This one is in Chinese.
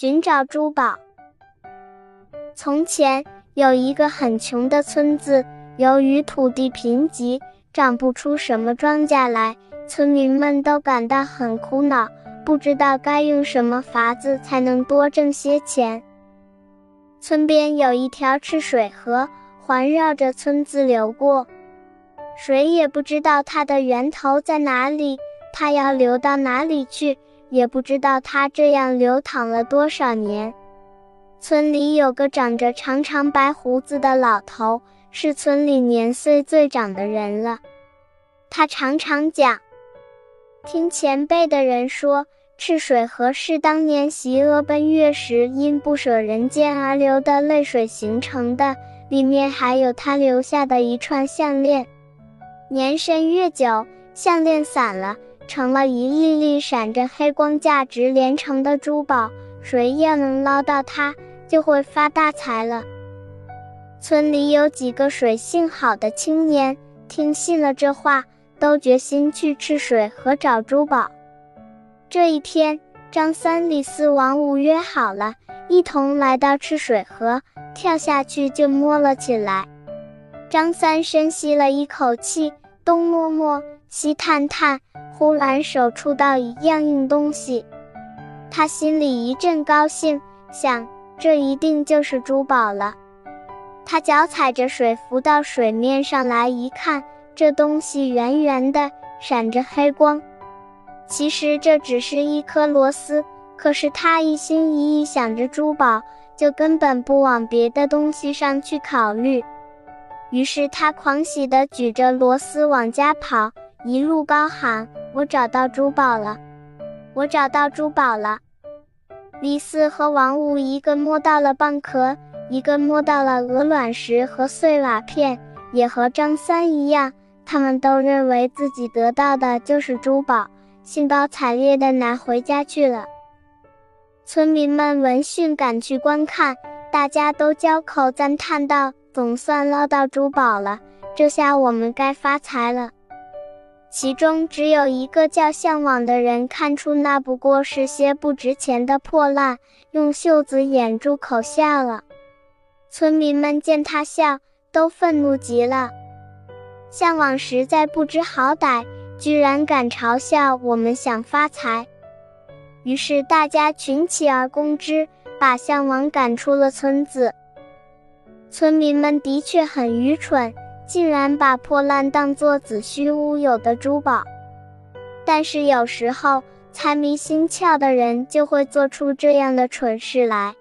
寻找珠宝。从前有一个很穷的村子，由于土地贫瘠，长不出什么庄稼来，村民们都感到很苦恼，不知道该用什么法子才能多挣些钱。村边有一条赤水河，环绕着村子流过，谁也不知道它的源头在哪里，它要流到哪里去。也不知道它这样流淌了多少年。村里有个长着长长白胡子的老头，是村里年岁最长的人了。他常常讲，听前辈的人说，赤水河是当年习阿奔月时因不舍人间而流的泪水形成的，里面还有他留下的一串项链。年深月久，项链散了。成了一粒粒闪着黑光、价值连城的珠宝，谁要能捞到它，就会发大财了。村里有几个水性好的青年，听信了这话，都决心去赤水河找珠宝。这一天，张三、李四、王五约好了，一同来到赤水河，跳下去就摸了起来。张三深吸了一口气，东摸摸，西探探。忽然手触到一样硬东西，他心里一阵高兴，想这一定就是珠宝了。他脚踩着水浮到水面上来，一看，这东西圆圆的，闪着黑光。其实这只是一颗螺丝，可是他一心一意想着珠宝，就根本不往别的东西上去考虑。于是他狂喜地举着螺丝往家跑，一路高喊。我找到珠宝了！我找到珠宝了！李四和王五一个摸到了蚌壳，一个摸到了鹅卵石和碎瓦片，也和张三一样，他们都认为自己得到的就是珠宝，兴高采烈地拿回家去了。村民们闻讯赶去观看，大家都交口赞叹道：“总算捞到珠宝了，这下我们该发财了。”其中只有一个叫向往的人看出那不过是些不值钱的破烂，用袖子掩住口笑了。村民们见他笑，都愤怒极了。向往实在不知好歹，居然敢嘲笑我们想发财。于是大家群起而攻之，把向往赶出了村子。村民们的确很愚蠢。竟然把破烂当作子虚乌有的珠宝，但是有时候财迷心窍的人就会做出这样的蠢事来。